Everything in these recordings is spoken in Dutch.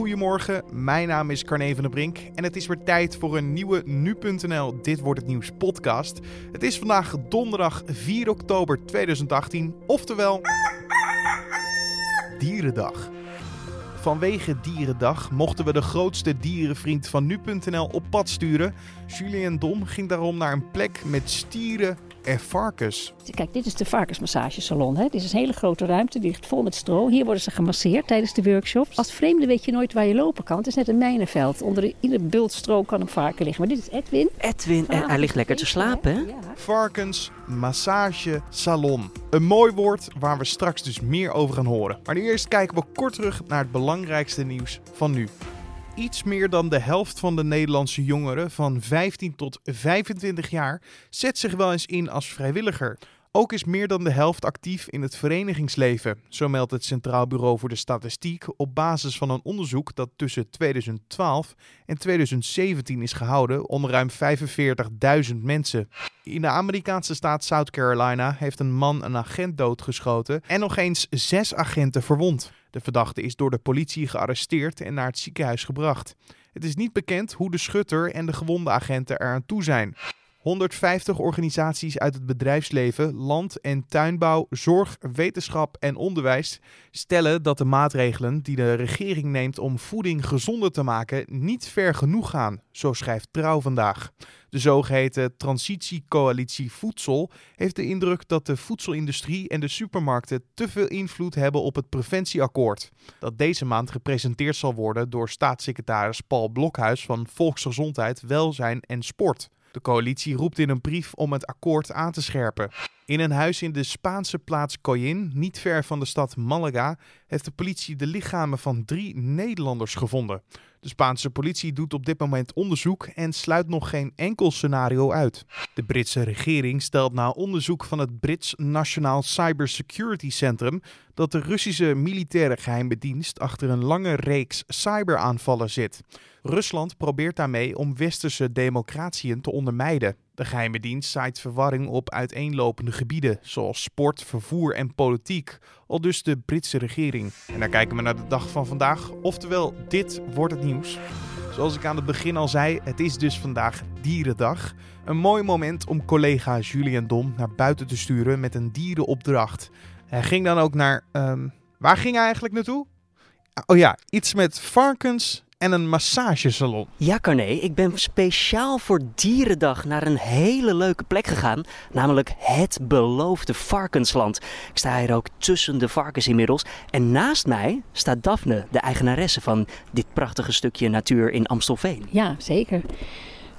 goedemorgen. Mijn naam is Carne van der Brink en het is weer tijd voor een nieuwe Nu.nl Dit Wordt Het Nieuws podcast. Het is vandaag donderdag 4 oktober 2018, oftewel Dierendag. Vanwege Dierendag mochten we de grootste dierenvriend van Nu.nl op pad sturen. Julien Dom ging daarom naar een plek met stieren en varkens. Kijk, dit is de varkensmassagesalon. Hè? Dit is een hele grote ruimte, die ligt vol met stro. Hier worden ze gemasseerd tijdens de workshops. Als vreemde weet je nooit waar je lopen kan. Het is net een mijnenveld. Onder ieder bult stro kan een varken liggen. Maar dit is Edwin. Edwin, en hij ligt lekker te slapen, hè? Ja. Varkens, massage, salon. Een mooi woord waar we straks dus meer over gaan horen. Maar nu eerst kijken we kort terug naar het belangrijkste nieuws van nu. Iets meer dan de helft van de Nederlandse jongeren van 15 tot 25 jaar zet zich wel eens in als vrijwilliger. Ook is meer dan de helft actief in het verenigingsleven, zo meldt het Centraal Bureau voor de Statistiek op basis van een onderzoek dat tussen 2012 en 2017 is gehouden onder ruim 45.000 mensen. In de Amerikaanse staat South Carolina heeft een man een agent doodgeschoten en nog eens zes agenten verwond. De verdachte is door de politie gearresteerd en naar het ziekenhuis gebracht. Het is niet bekend hoe de schutter en de gewonde agenten eraan toe zijn. 150 organisaties uit het bedrijfsleven, land- en tuinbouw, zorg, wetenschap en onderwijs stellen dat de maatregelen die de regering neemt om voeding gezonder te maken niet ver genoeg gaan, zo schrijft Trouw vandaag. De zogeheten Transitiecoalitie Voedsel heeft de indruk dat de voedselindustrie en de supermarkten te veel invloed hebben op het preventieakkoord. Dat deze maand gepresenteerd zal worden door staatssecretaris Paul Blokhuis van Volksgezondheid, Welzijn en Sport. De coalitie roept in een brief om het akkoord aan te scherpen. In een huis in de Spaanse plaats Coyin, niet ver van de stad Malaga, heeft de politie de lichamen van drie Nederlanders gevonden. De Spaanse politie doet op dit moment onderzoek en sluit nog geen enkel scenario uit. De Britse regering stelt na onderzoek van het Brits Nationaal Cybersecurity Centrum dat de Russische militaire geheime dienst achter een lange reeks cyberaanvallen zit. Rusland probeert daarmee om westerse democratieën te ondermijden. De geheime dienst zaait verwarring op uiteenlopende gebieden, zoals sport, vervoer en politiek, al dus de Britse regering. En dan kijken we naar de dag van vandaag, oftewel dit wordt het nieuws. Zoals ik aan het begin al zei, het is dus vandaag Dierendag. Een mooi moment om collega Julian Dom naar buiten te sturen met een dierenopdracht. Hij ging dan ook naar. ehm, waar ging hij eigenlijk naartoe? Oh ja, iets met varkens en een massagesalon. Ja, Carné, ik ben speciaal voor Dierendag naar een hele leuke plek gegaan. Namelijk het beloofde varkensland. Ik sta hier ook tussen de varkens inmiddels. En naast mij staat Daphne, de eigenaresse van dit prachtige stukje natuur in Amstelveen. Ja, zeker.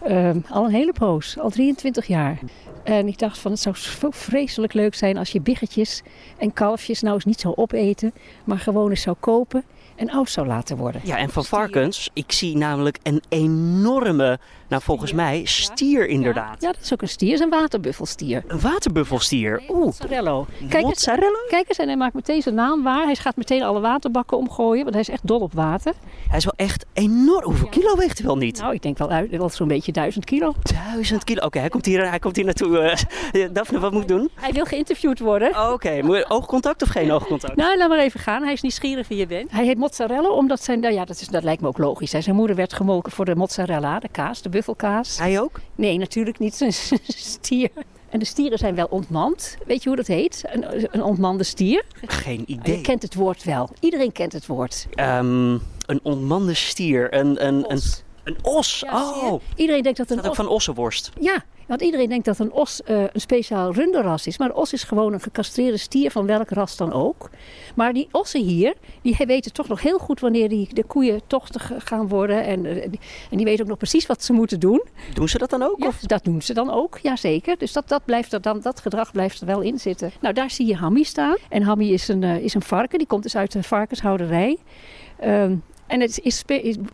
Ehm, al een hele poos, al 23 jaar. En ik dacht van het zou zo vreselijk leuk zijn als je biggetjes en kalfjes nou eens niet zou opeten, maar gewoon eens zou kopen en oud zou laten worden. Ja, en van varkens, ik zie namelijk een enorme, nou volgens mij, stier inderdaad. Ja, dat is ook een stier, dat is een waterbuffelstier. Een waterbuffelstier. Oeh, Mozzarella. Kijk eens, mozzarella? kijk eens, en hij maakt meteen zijn naam waar. Hij gaat meteen alle waterbakken omgooien, want hij is echt dol op water. Hij is wel echt enorm. Hoeveel Ja. kilo weegt hij wel niet? Nou, ik denk wel, uit- wel zo'n beetje duizend kilo. Duizend kilo. Oké, hij komt hier, hij komt hier naartoe. eh. Daphne, wat moet ik doen? Hij wil geïnterviewd worden. Oké, moet je oogcontact of geen oogcontact? Nou, laat maar even gaan. Hij is nieuwsgierig wie je bent. Hij heet mozzarella omdat zijn, nou ja, dat, is, dat lijkt me ook logisch. Hè. Zijn moeder werd gemolken voor de mozzarella, de kaas, de buffelkaas. Hij ook? Nee, natuurlijk niet. Een stier. En de stieren zijn wel ontmand. Weet je hoe dat heet? Een, een ontmande stier. Geen Je idee. kent het woord wel. Iedereen kent het woord. Ehm, een ontmande stier. Een, een, een, Os. een os. Ja, je? oh, Iedereen denkt dat een is ook van ossenworst. Ja, want iedereen denkt dat een os eh, een speciaal runderras is. Maar een os is gewoon een gecastreerde stier van welk ras dan ook. Maar die ossen hier, die weten toch nog heel goed wanneer die, de koeien tochtig gaan worden. En, eh, die- en die weten ook nog precies wat ze moeten doen. Doen ze dat dan ook? Ja, Of? dat doen ze dan ook, jazeker. Dus dat, dat, blijft er dan, dat gedrag blijft er wel in zitten. Nou, daar zie je Hammy staan. En Hammy is een, eh, is een varken, die komt dus uit de varkenshouderij. Ehm, en het is,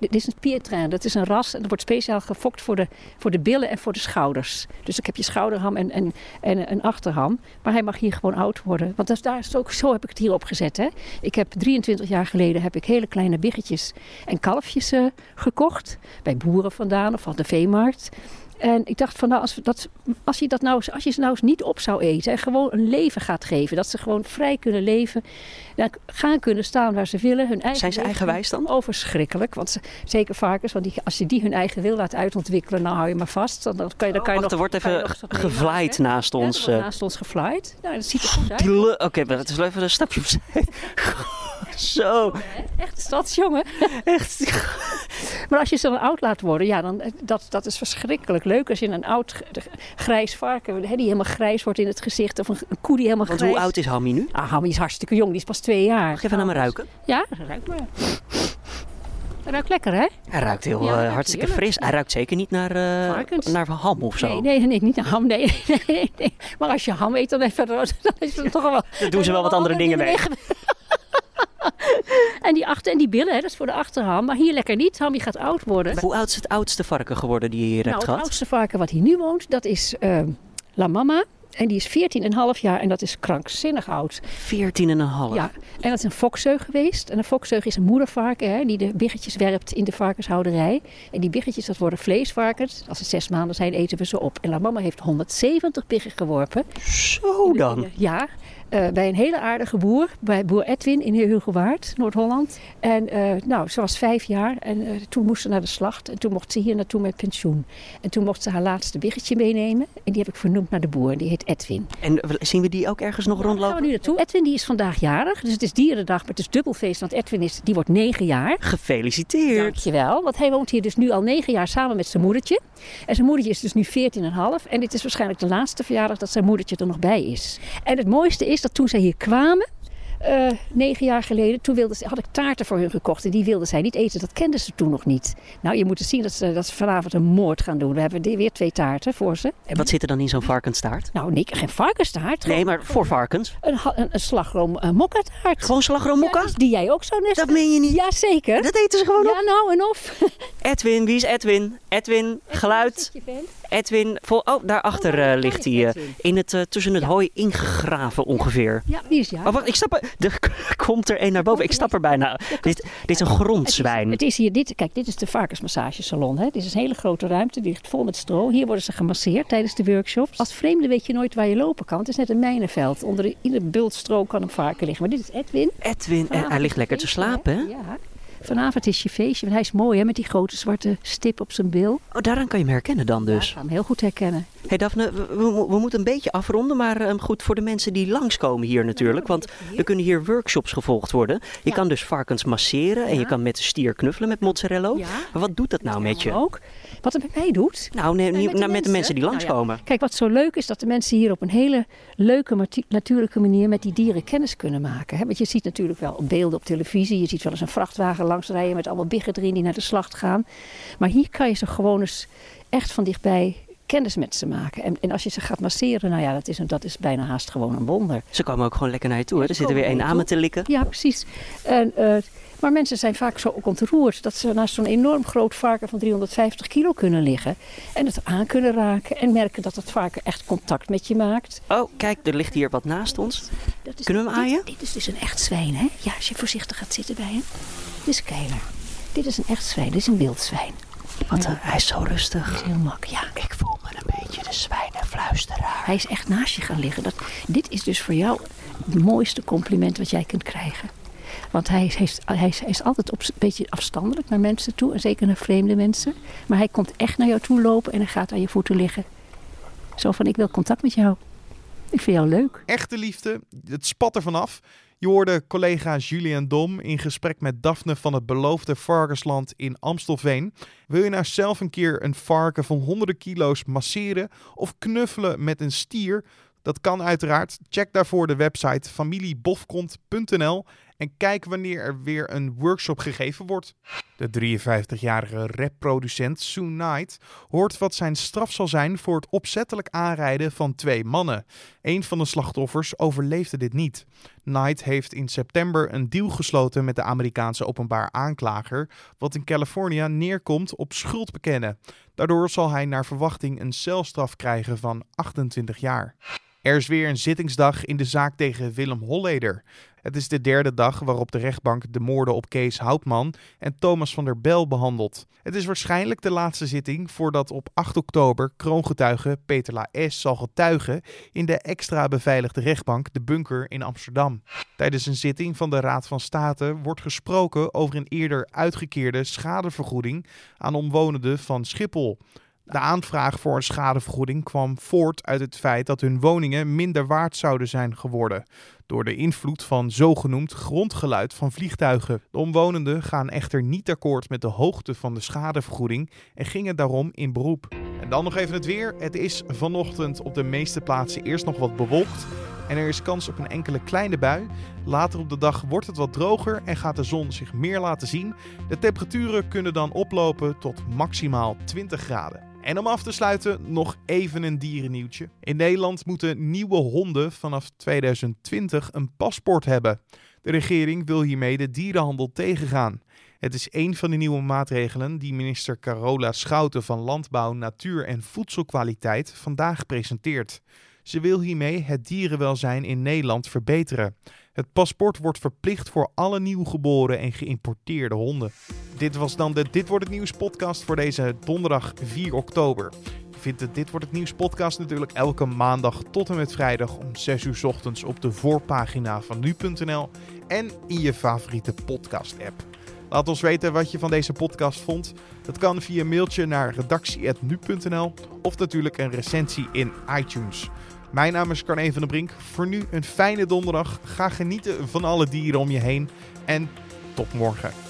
is, een piertrain, dat is een ras en dat wordt speciaal gefokt voor de, voor de billen en voor de schouders. Dus dan heb je schouderham en, en, en een achterham. Maar hij mag hier gewoon oud worden. Want daar is ook, zo heb ik het hier opgezet. Hè. Ik heb 23 jaar geleden heb ik hele kleine biggetjes en kalfjes eh, gekocht. Bij boeren vandaan of van de veemarkt. En ik dacht van nou, als, dat, als, je dat nou, als je ze nou eens niet op zou eten en gewoon een leven gaat geven, dat ze gewoon vrij kunnen leven, dan gaan kunnen staan waar ze willen, hun eigen Zijn ze eigenwijs dan? Oh, verschrikkelijk. Want ze, zeker varkens, want die, als je die hun eigen wil laat uitontwikkelen, dan hou je maar vast. Dan, dan kan je, dan kan Wacht, nog, er wordt even gevlaaid meemaken. naast er ons. wordt eh. naast ons gevlaaid. Nou, dat ziet er goed uit. Oké, maar het is wel even een stapje opzij. Zo, Echt stadsjongen. echt. Maar als je ze dan oud laat worden, ja, dan, dat, dat is verschrikkelijk leuk. Als je een oud grijs varken, hè, die helemaal grijs wordt in het gezicht. Of een, een koe die helemaal Want grijs... hoe oud is Hammy nu? Ah, Hammy is hartstikke jong. Die is pas twee jaar. Mag even naar me ruiken? Ja, ruik maar. Dat ruikt lekker, hè? Hij ruikt heel Ja, eh, ruikt hartstikke heerlijk. fris. Hij ruikt zeker niet naar, eh, Varkens. naar ham of zo. Nee, nee, nee, niet naar ham. Nee, nee. Maar als je ham eet, dan, even, dan is het toch wel... Daar doen ze wel wat andere dingen mee. En die achter en die billen, hè, dat is voor de achterham. Maar hier lekker niet. Hammy gaat oud worden. Hoe oud is het oudste varken geworden die je hier Nou, hebt het gehad? oudste varken wat hier nu woont, dat is eh, La Mama. En die is 14,5 jaar en dat is krankzinnig oud. 14 en een half. Ja, en dat is een fokzeug geweest. En een fokzeug is een moedervarken hè, die de biggetjes werpt in de varkenshouderij. En die biggetjes, dat worden vleesvarkens. Als ze zes maanden zijn, eten we ze op. En La Mama heeft 170 biggen geworpen. Zo dan. Ja, eh, bij een hele aardige boer, bij boer Edwin in Heerhugowaard, Noord-Holland. En eh, nou, ze was vijf jaar en eh, toen moest ze naar de slacht. En toen mocht ze hier naartoe met pensioen. En toen mocht ze haar laatste biggetje meenemen. En die heb ik vernoemd naar de boer. En die heet Edwin. En zien we die ook ergens nog Daar gaan rondlopen? we nu naartoe. Edwin die is vandaag jarig. Dus het is dierendag, maar het is dubbelfeest. Want Edwin is, die wordt negen jaar. Gefeliciteerd. Dankjewel. Want hij woont hier dus nu al negen jaar samen met zijn moedertje. En zijn moedertje is dus nu 14,5. En dit is waarschijnlijk de laatste verjaardag dat zijn moedertje er nog bij is. En het mooiste is dat toen zij hier kwamen, eh, negen jaar geleden, toen wilde ze, had ik taarten voor hun gekocht. En die wilden zij niet eten. Dat kenden ze toen nog niet. Nou, je moet eens zien dat ze, dat ze vanavond een moord gaan doen. We hebben weer twee taarten voor ze. En wat zit er dan in zo'n varkenstaart? Nou, nee, geen varkenstaart. Nee, maar voor varkens. Een, een, een slagroom uh, mokkataart. Gewoon slagroomokka? Ja, die- jij ook zo net. Dat meen je niet. Jazeker. Dat eten ze gewoon op. Ja, nou en of. Edwin, wie is Edwin? Edwin, geluid. Edwin, vol, oh, daarachter Oh, eh, ligt hij. eh, in het, eh, tussen het Ja. hooi ingegraven ongeveer. Ja, die is ja. Oh, wacht, ik stap er. Er komt er één naar boven. Ik stap er bijna. Dit, dit is een grondzwijn. Het is hier, dit, kijk, dit is de varkensmassagesalon. Hè. Dit is een hele grote ruimte, die ligt vol met stro. Hier worden ze gemasseerd tijdens de workshops. Als vreemde weet je nooit waar je lopen kan. Het is net een mijnenveld. Onder ieder bult stro kan een varken liggen. Maar dit is Edwin. Edwin, en Vanavond hij ligt lekker te slapen, hè? Ja. Vanavond is je feestje. Want hij is mooi, hè, met die grote zwarte stip op zijn bil. Oh, daaraan kan je hem herkennen dan Ja, ik dus. ga hem heel goed herkennen. Hey Daphne, we, we- we moeten een beetje afronden, maar eh, goed voor de mensen die langskomen hier natuurlijk. Want er kunnen hier workshops gevolgd worden. Je Ja. kan dus varkens masseren en je kan met de stier knuffelen met mozzarella. Ja. Maar wat doet dat nou met je? Ook. Wat het met mij doet, Nou, nee, Nee, niet- met de nou, met de mensen die. Nou ja. langskomen. Kijk, wat zo leuk is, dat de mensen hier op een hele leuke, natuurlijke manier met die dieren kennis kunnen maken. Hè? Want je ziet natuurlijk wel beelden op televisie. Je ziet wel eens een vrachtwagen langsrijden met allemaal biggen erin die naar de slacht gaan. Maar hier kan je ze gewoon eens echt van dichtbij kennis met ze maken. En, en als je ze gaat masseren, nou ja, dat is, een, dat is bijna haast gewoon een wonder. Ze komen ook gewoon lekker naar je toe. Hè? Er ze zit er weer één aan te likken. Ja, precies. En, eh, maar mensen zijn vaak zo ontroerd dat ze naast zo'n enorm groot varken van 350 kilo kunnen liggen. En het aan kunnen raken en merken dat het varken echt contact met je maakt. Oh, kijk, er ligt hier wat naast ons. Dat is, Kunnen we hem dit- aaien? Dit, is dus een echt zwijn, hè? Ja, als je voorzichtig gaat zitten bij hem. Dit is Keiler. Dit is een echt zwijn, dit is een wild zwijn. Ja. eh, hij is zo rustig. is heel mak, ja. Ik voel me een beetje de zwijnenfluisteraar. Hij is echt naast je gaan liggen. Dat, dit is dus voor jou het mooiste compliment wat jij kunt krijgen. Want hij hij is altijd op, een beetje afstandelijk naar mensen toe. En zeker naar vreemde mensen. Maar hij komt echt naar jou toe lopen en hij gaat aan je voeten liggen. Zo van, ik wil contact met jou. Ik vind jou leuk. Echte liefde, het spat er vanaf. Je hoorde collega Julian Dom in gesprek met Daphne van het beloofde varkensland in Amstelveen. Wil je nou zelf een keer een varken van honderden kilo's masseren of knuffelen met een stier? Dat kan uiteraard. Check daarvoor de website familiebofkont.nl en kijk wanneer er weer een workshop gegeven wordt. De 53-jarige rapproducent Sue Knight hoort wat zijn straf zal zijn voor het opzettelijk aanrijden van twee mannen. Een van de slachtoffers overleefde dit niet. Knight heeft in september een deal gesloten met de Amerikaanse openbaar aanklager, wat in Californië neerkomt op schuld bekennen. Daardoor zal hij naar verwachting een celstraf krijgen van 28 jaar. Er is weer een zittingsdag in de zaak tegen Willem Holleder. Het is de derde dag waarop de rechtbank de moorden op Kees Houtman en Thomas van der Bel behandelt. Het is waarschijnlijk de laatste zitting voordat op 8 oktober kroongetuige Peter La S. zal getuigen in de extra beveiligde rechtbank De Bunker in Amsterdam. Tijdens een zitting van de Raad van State wordt gesproken over een eerder uitgekeerde schadevergoeding aan omwonenden van Schiphol. De aanvraag voor een schadevergoeding kwam voort uit het feit dat hun woningen minder waard zouden zijn geworden door de invloed van zogenoemd grondgeluid van vliegtuigen. De omwonenden gaan echter niet akkoord met de hoogte van de schadevergoeding en gingen daarom in beroep. En dan nog even het weer. Het is vanochtend op de meeste plaatsen eerst nog wat bewolkt en er is kans op een enkele kleine bui. Later op de dag wordt het wat droger en gaat de zon zich meer laten zien. De temperaturen kunnen dan oplopen tot maximaal 20 graden. En om af te sluiten nog even een dierennieuwtje. In Nederland moeten nieuwe honden vanaf 2020 een paspoort hebben. De regering wil hiermee de dierenhandel tegengaan. Het is een van de nieuwe maatregelen die minister Carola Schouten van Landbouw, Natuur en Voedselkwaliteit vandaag presenteert. Ze wil hiermee het dierenwelzijn in Nederland verbeteren. Het paspoort wordt verplicht voor alle nieuwgeboren en geïmporteerde honden. Dit was dan de Dit wordt het nieuws podcast voor deze donderdag 4 oktober. Je vindt de Dit wordt het nieuws podcast natuurlijk elke maandag tot en met vrijdag om 6 uur ochtends op de voorpagina van nu.nl en in je favoriete podcast app. Laat ons weten wat je van deze podcast vond. Dat kan via mailtje naar redactie.nu.nl of natuurlijk een recensie in iTunes. Mijn naam is Carne van der Brink. Voor nu een fijne donderdag. Ga genieten van alle dieren om je heen. En tot morgen.